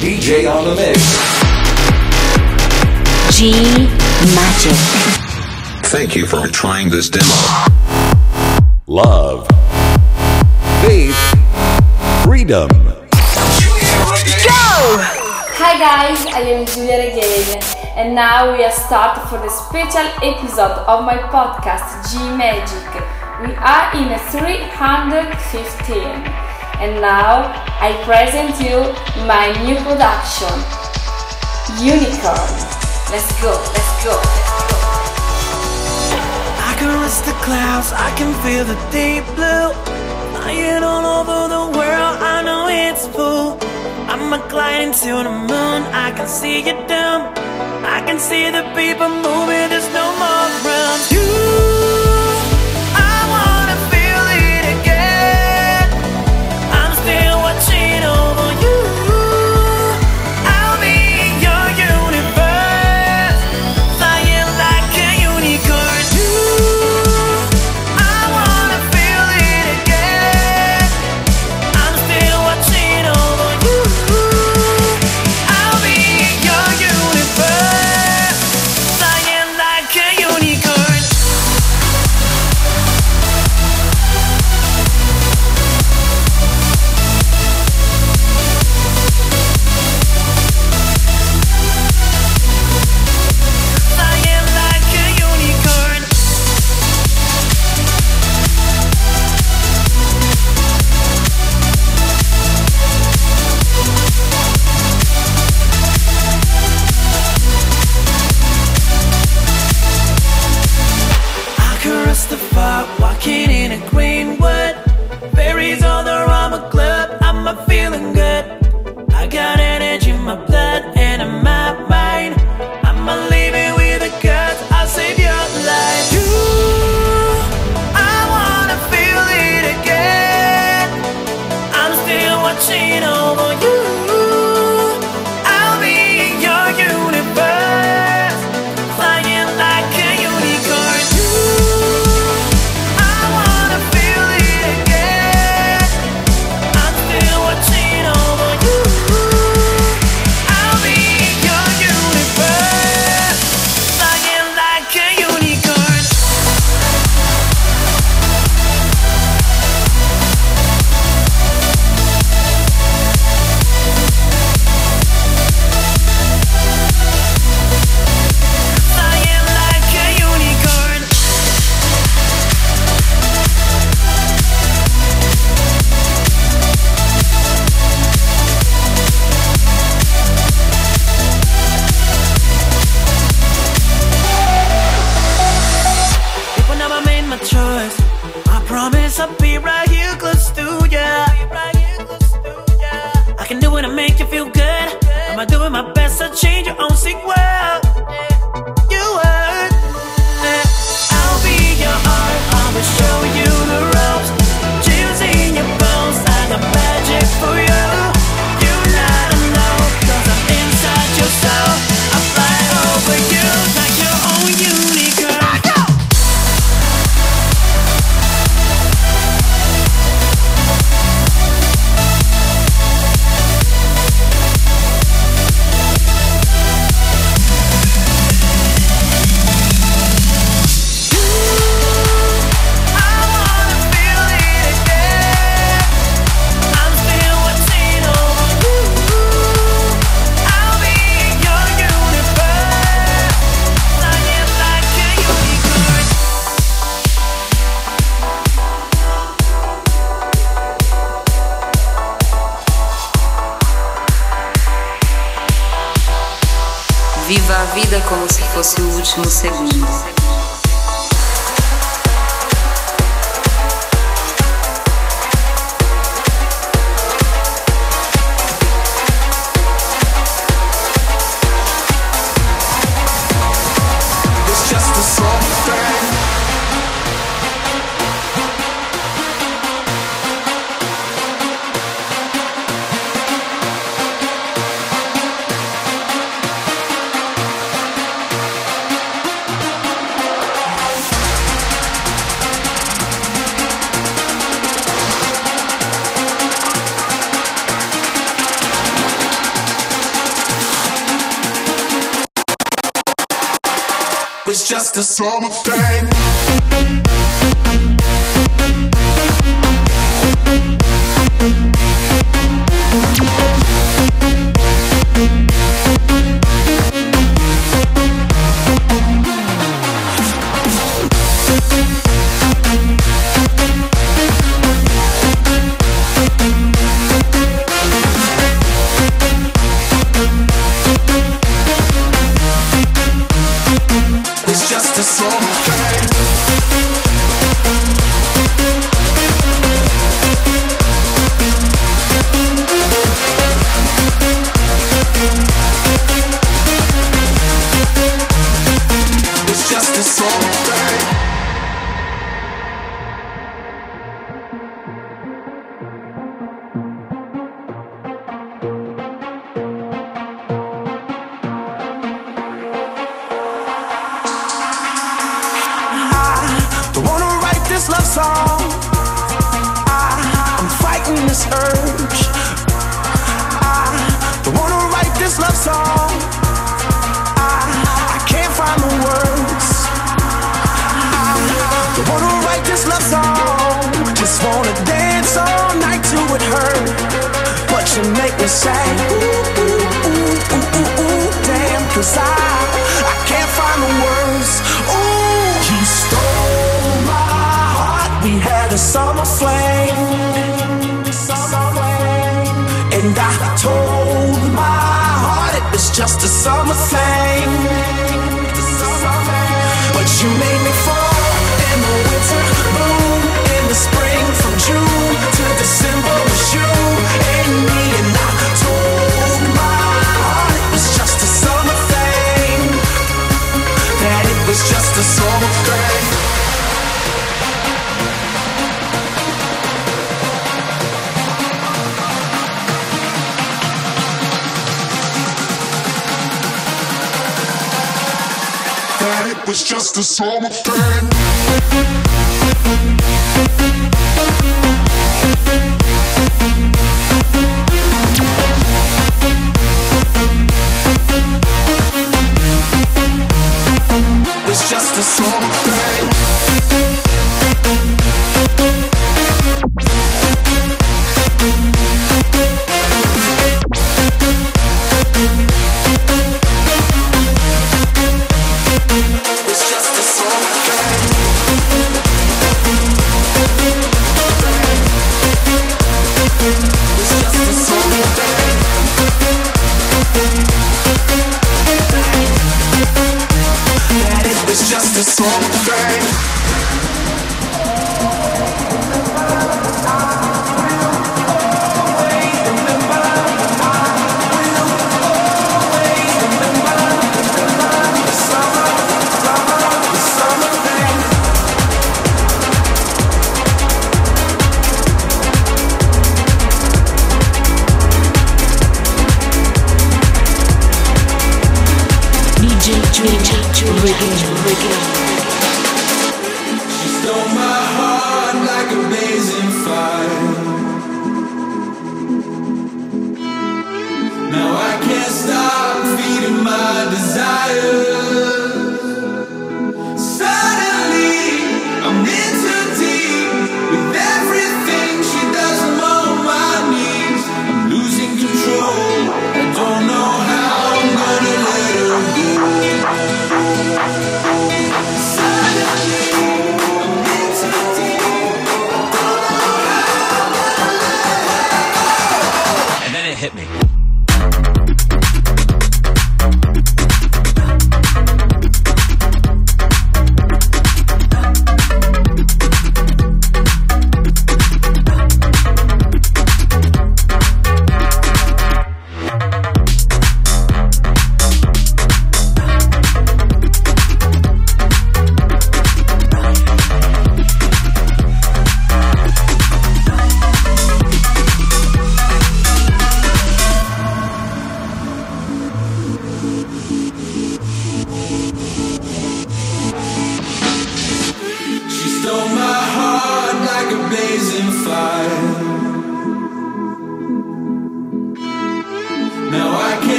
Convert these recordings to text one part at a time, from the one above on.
DJ on the mix. G Magic. Thank you for trying this demo. Love. Faith. Freedom. Go! Hi guys, I am Giulia Regain and now we are start for the special episode of my podcast G Magic. We are in 315 and now I present you my new production Unicorn. Let's go, let's go, let's go. I can reach the clouds, I can feel the deep blue. Flying all over the world, I know it's full. I'm a gliding to the moon, I can see you down. I can see the people moving, there's no more room. You, be right here close to vida como se fosse o último segundo. It's just a storm of pain. a summer. Now I can't stop feeding my desire.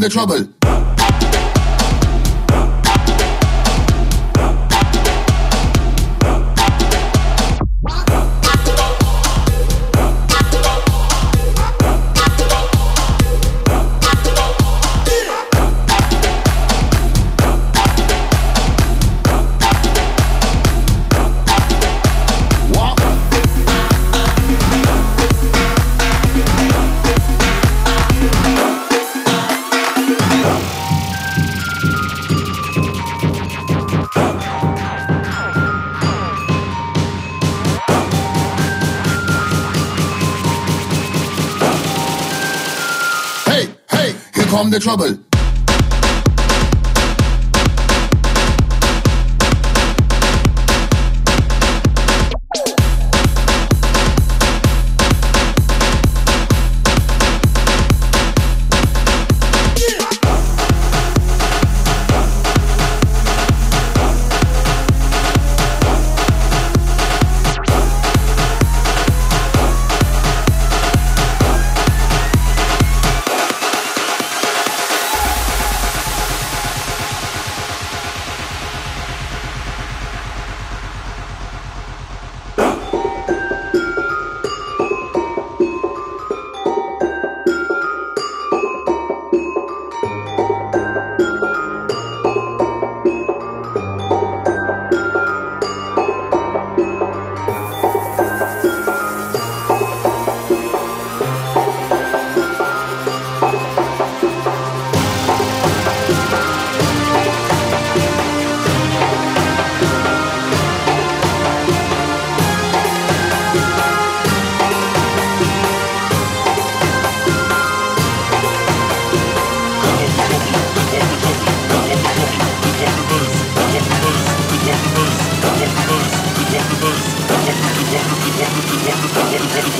The trouble. The trouble.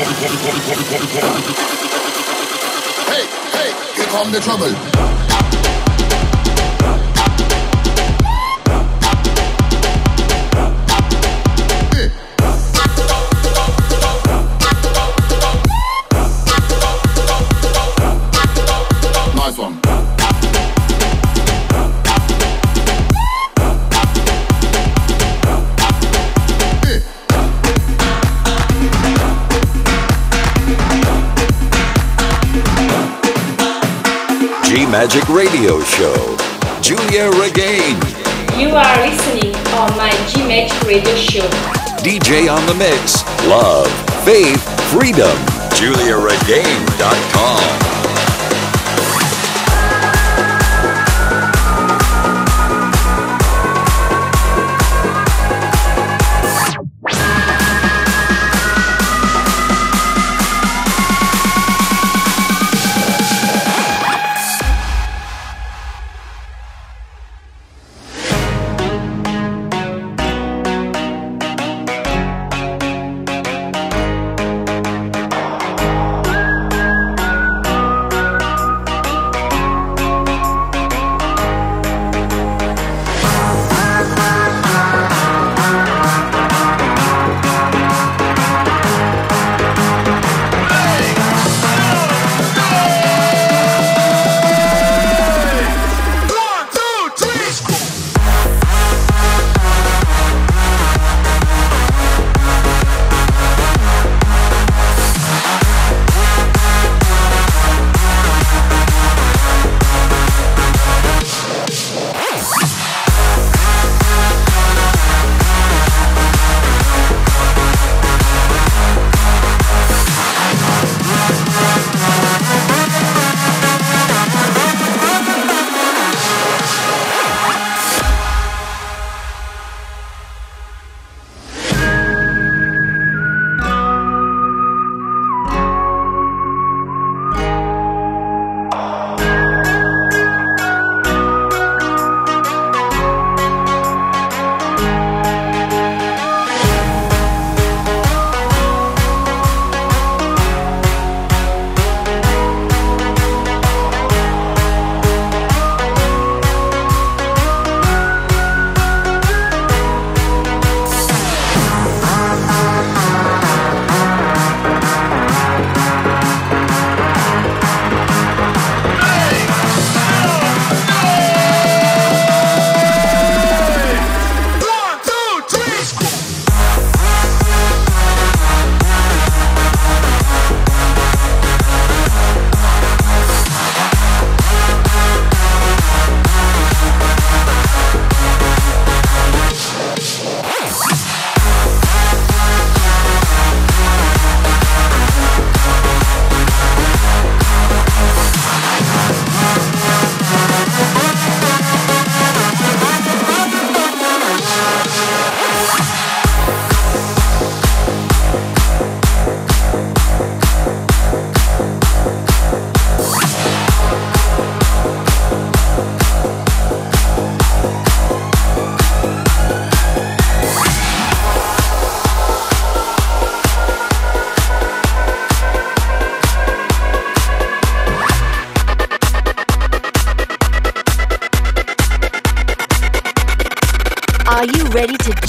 Hey, hey, here come the trouble. Magic Radio Show. Giulia Regain. You are listening on my G Magic Radio Show. DJ on the mix. Love, faith, freedom. GiuliaRegain.com.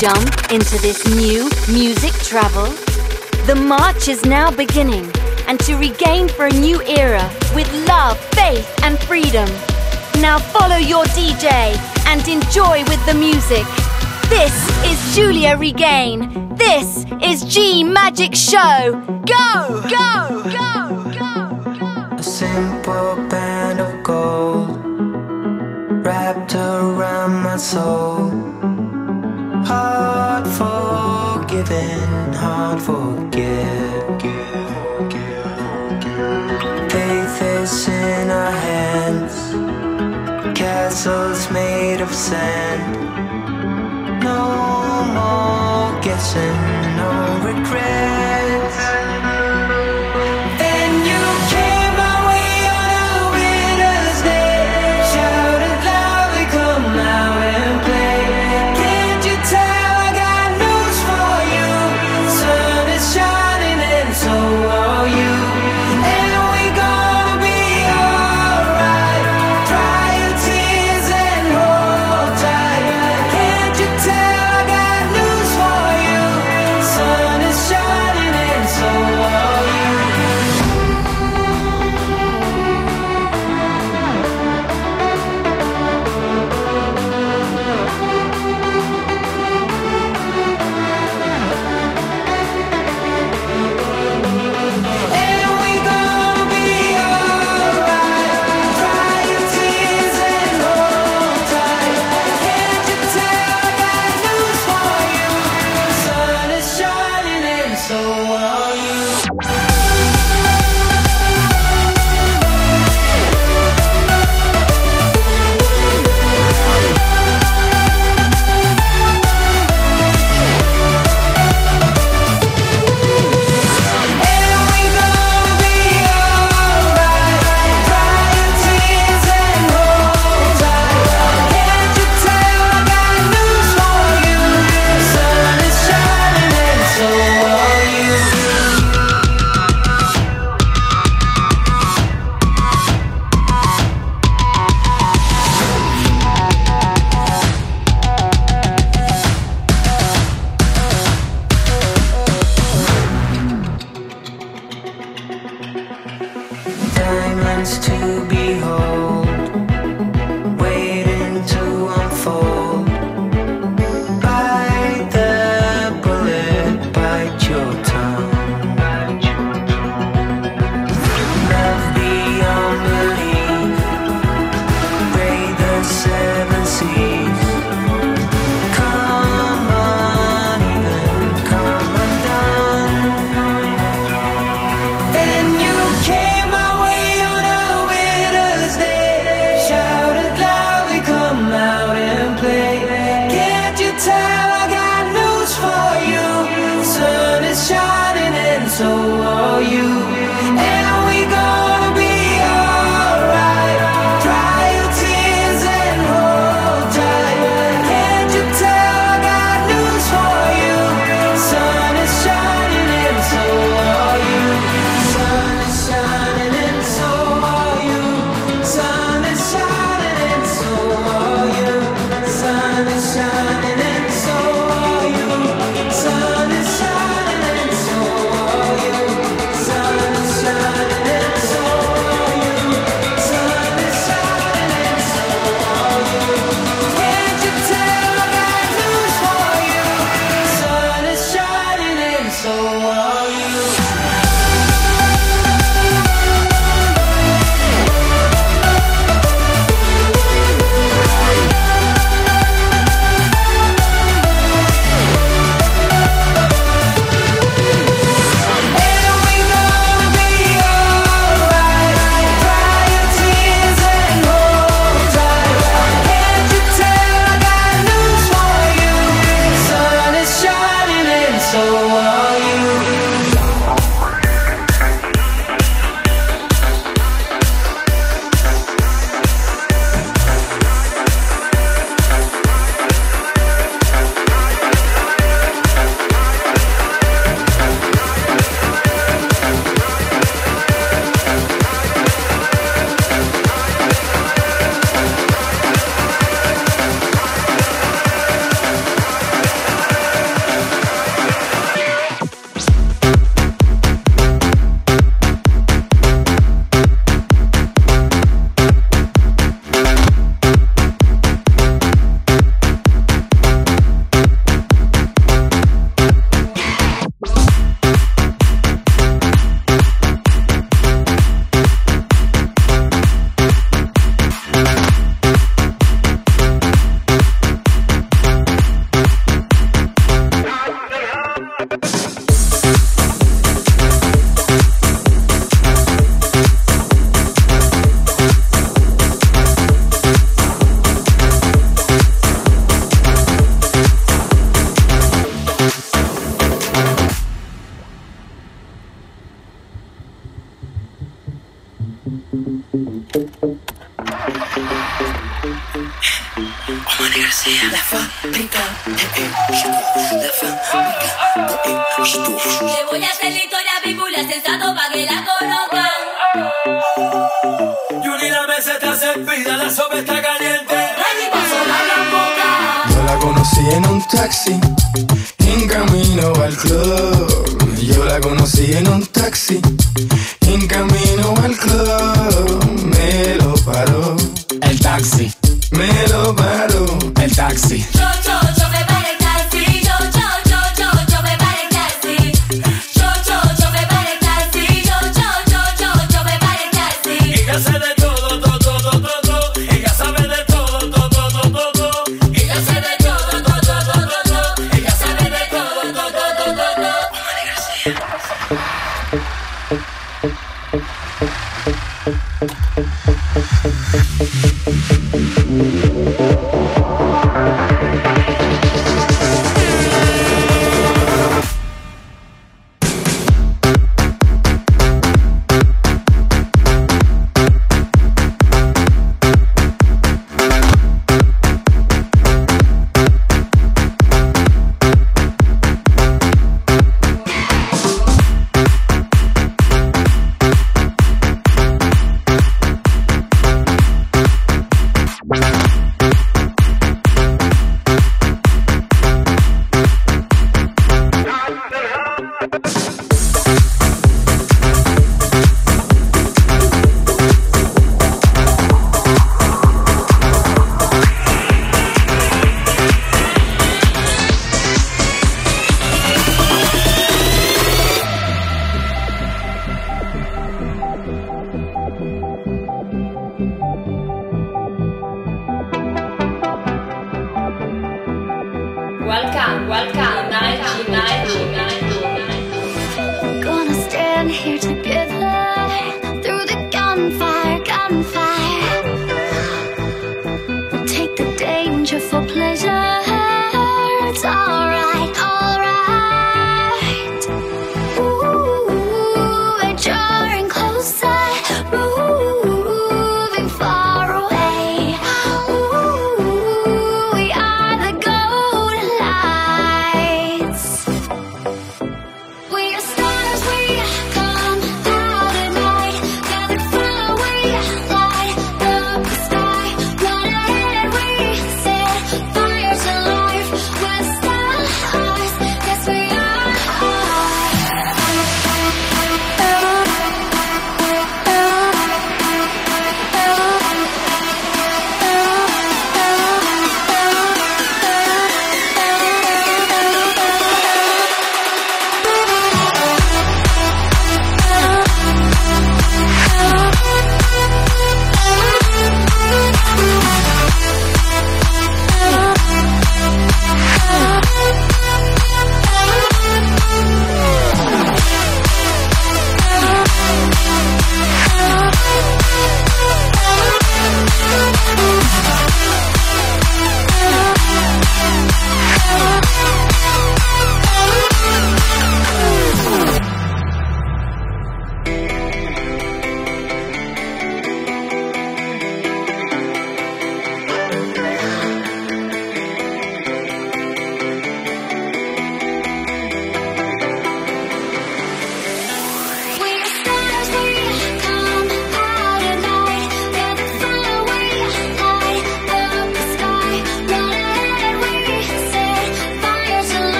jump into this new music travel? The march is now beginning, and to regain for a new era with love, faith, and freedom. Now follow your DJ and enjoy with the music. This is Giulia Regain. This is G Magic Show. Go, go, go, go. A simple band of gold wrapped around my soul. Hard forgiven, hard forgive. Faith is in our hands, castles made of sand. No more guessing, no regrets.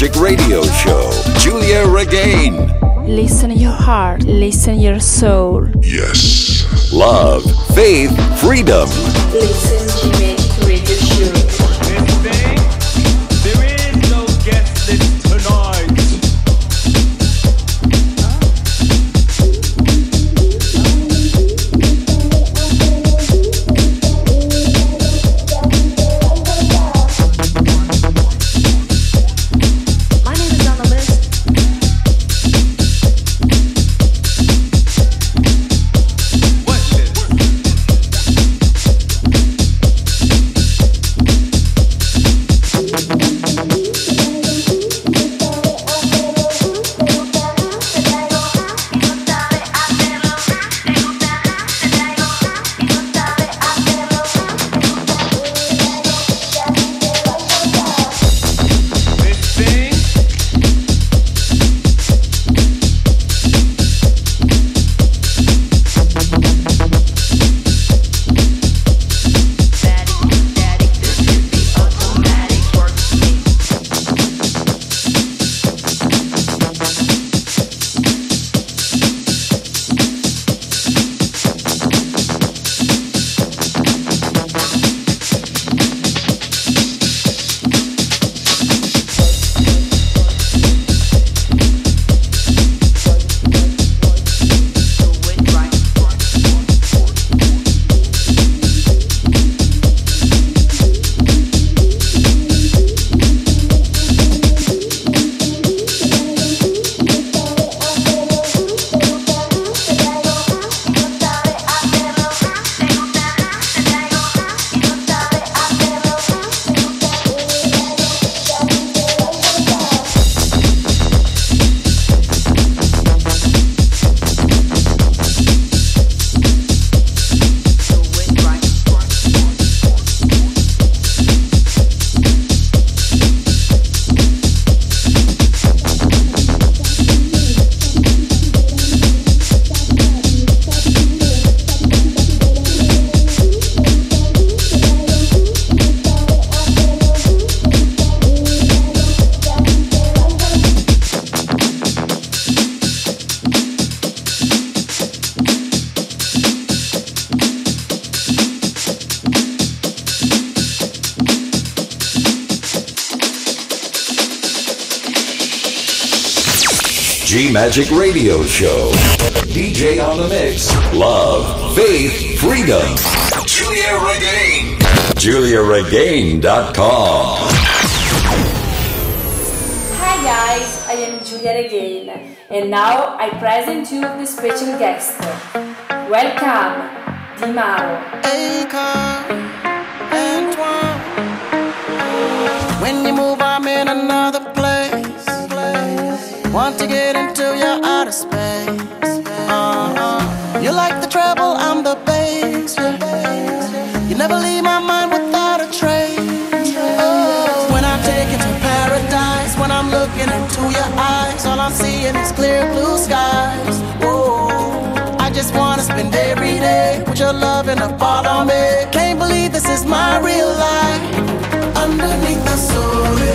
Magic Radio Show. Giulia Regain. Listen your heart, listen your soul. Yes. Love, faith, freedom. Listen Magic Radio Show. DJ on the mix. Love, faith, freedom. Giulia Regain. GiuliaRegain.com. Hi guys, I am Giulia Regain and now I present you the special guest. Welcome, Dimaro. When you move, I'm in another place. Want to get all I'm seeing is clear blue skies. Whoa, I just wanna spend every day with your love and a part on me. Can't believe this is my real life. Underneath the story,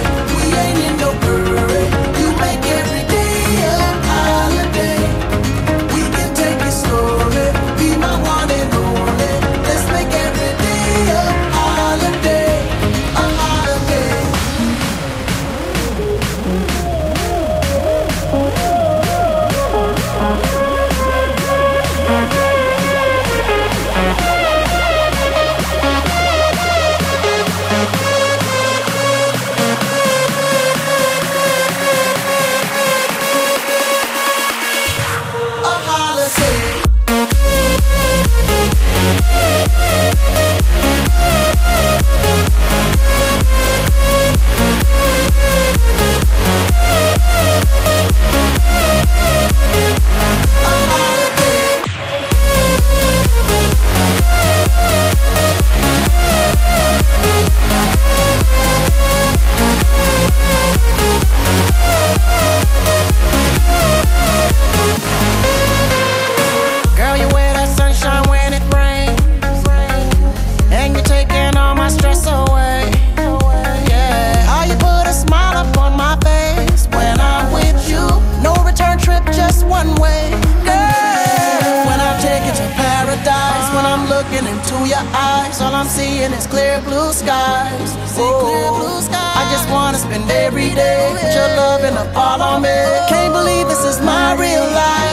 clear blue skies. Oh, I just wanna spend every day with your love and a part on me. Can't believe this is my real life.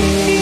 Me?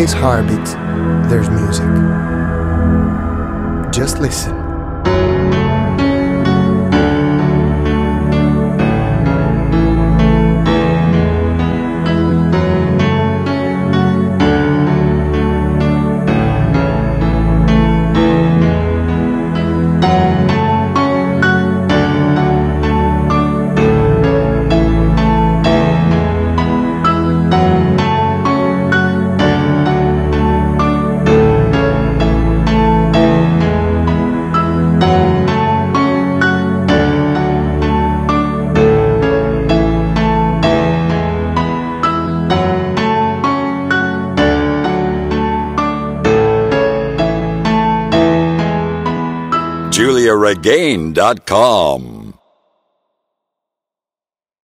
Butterfly's heartbeat, GiuliaRegain.com.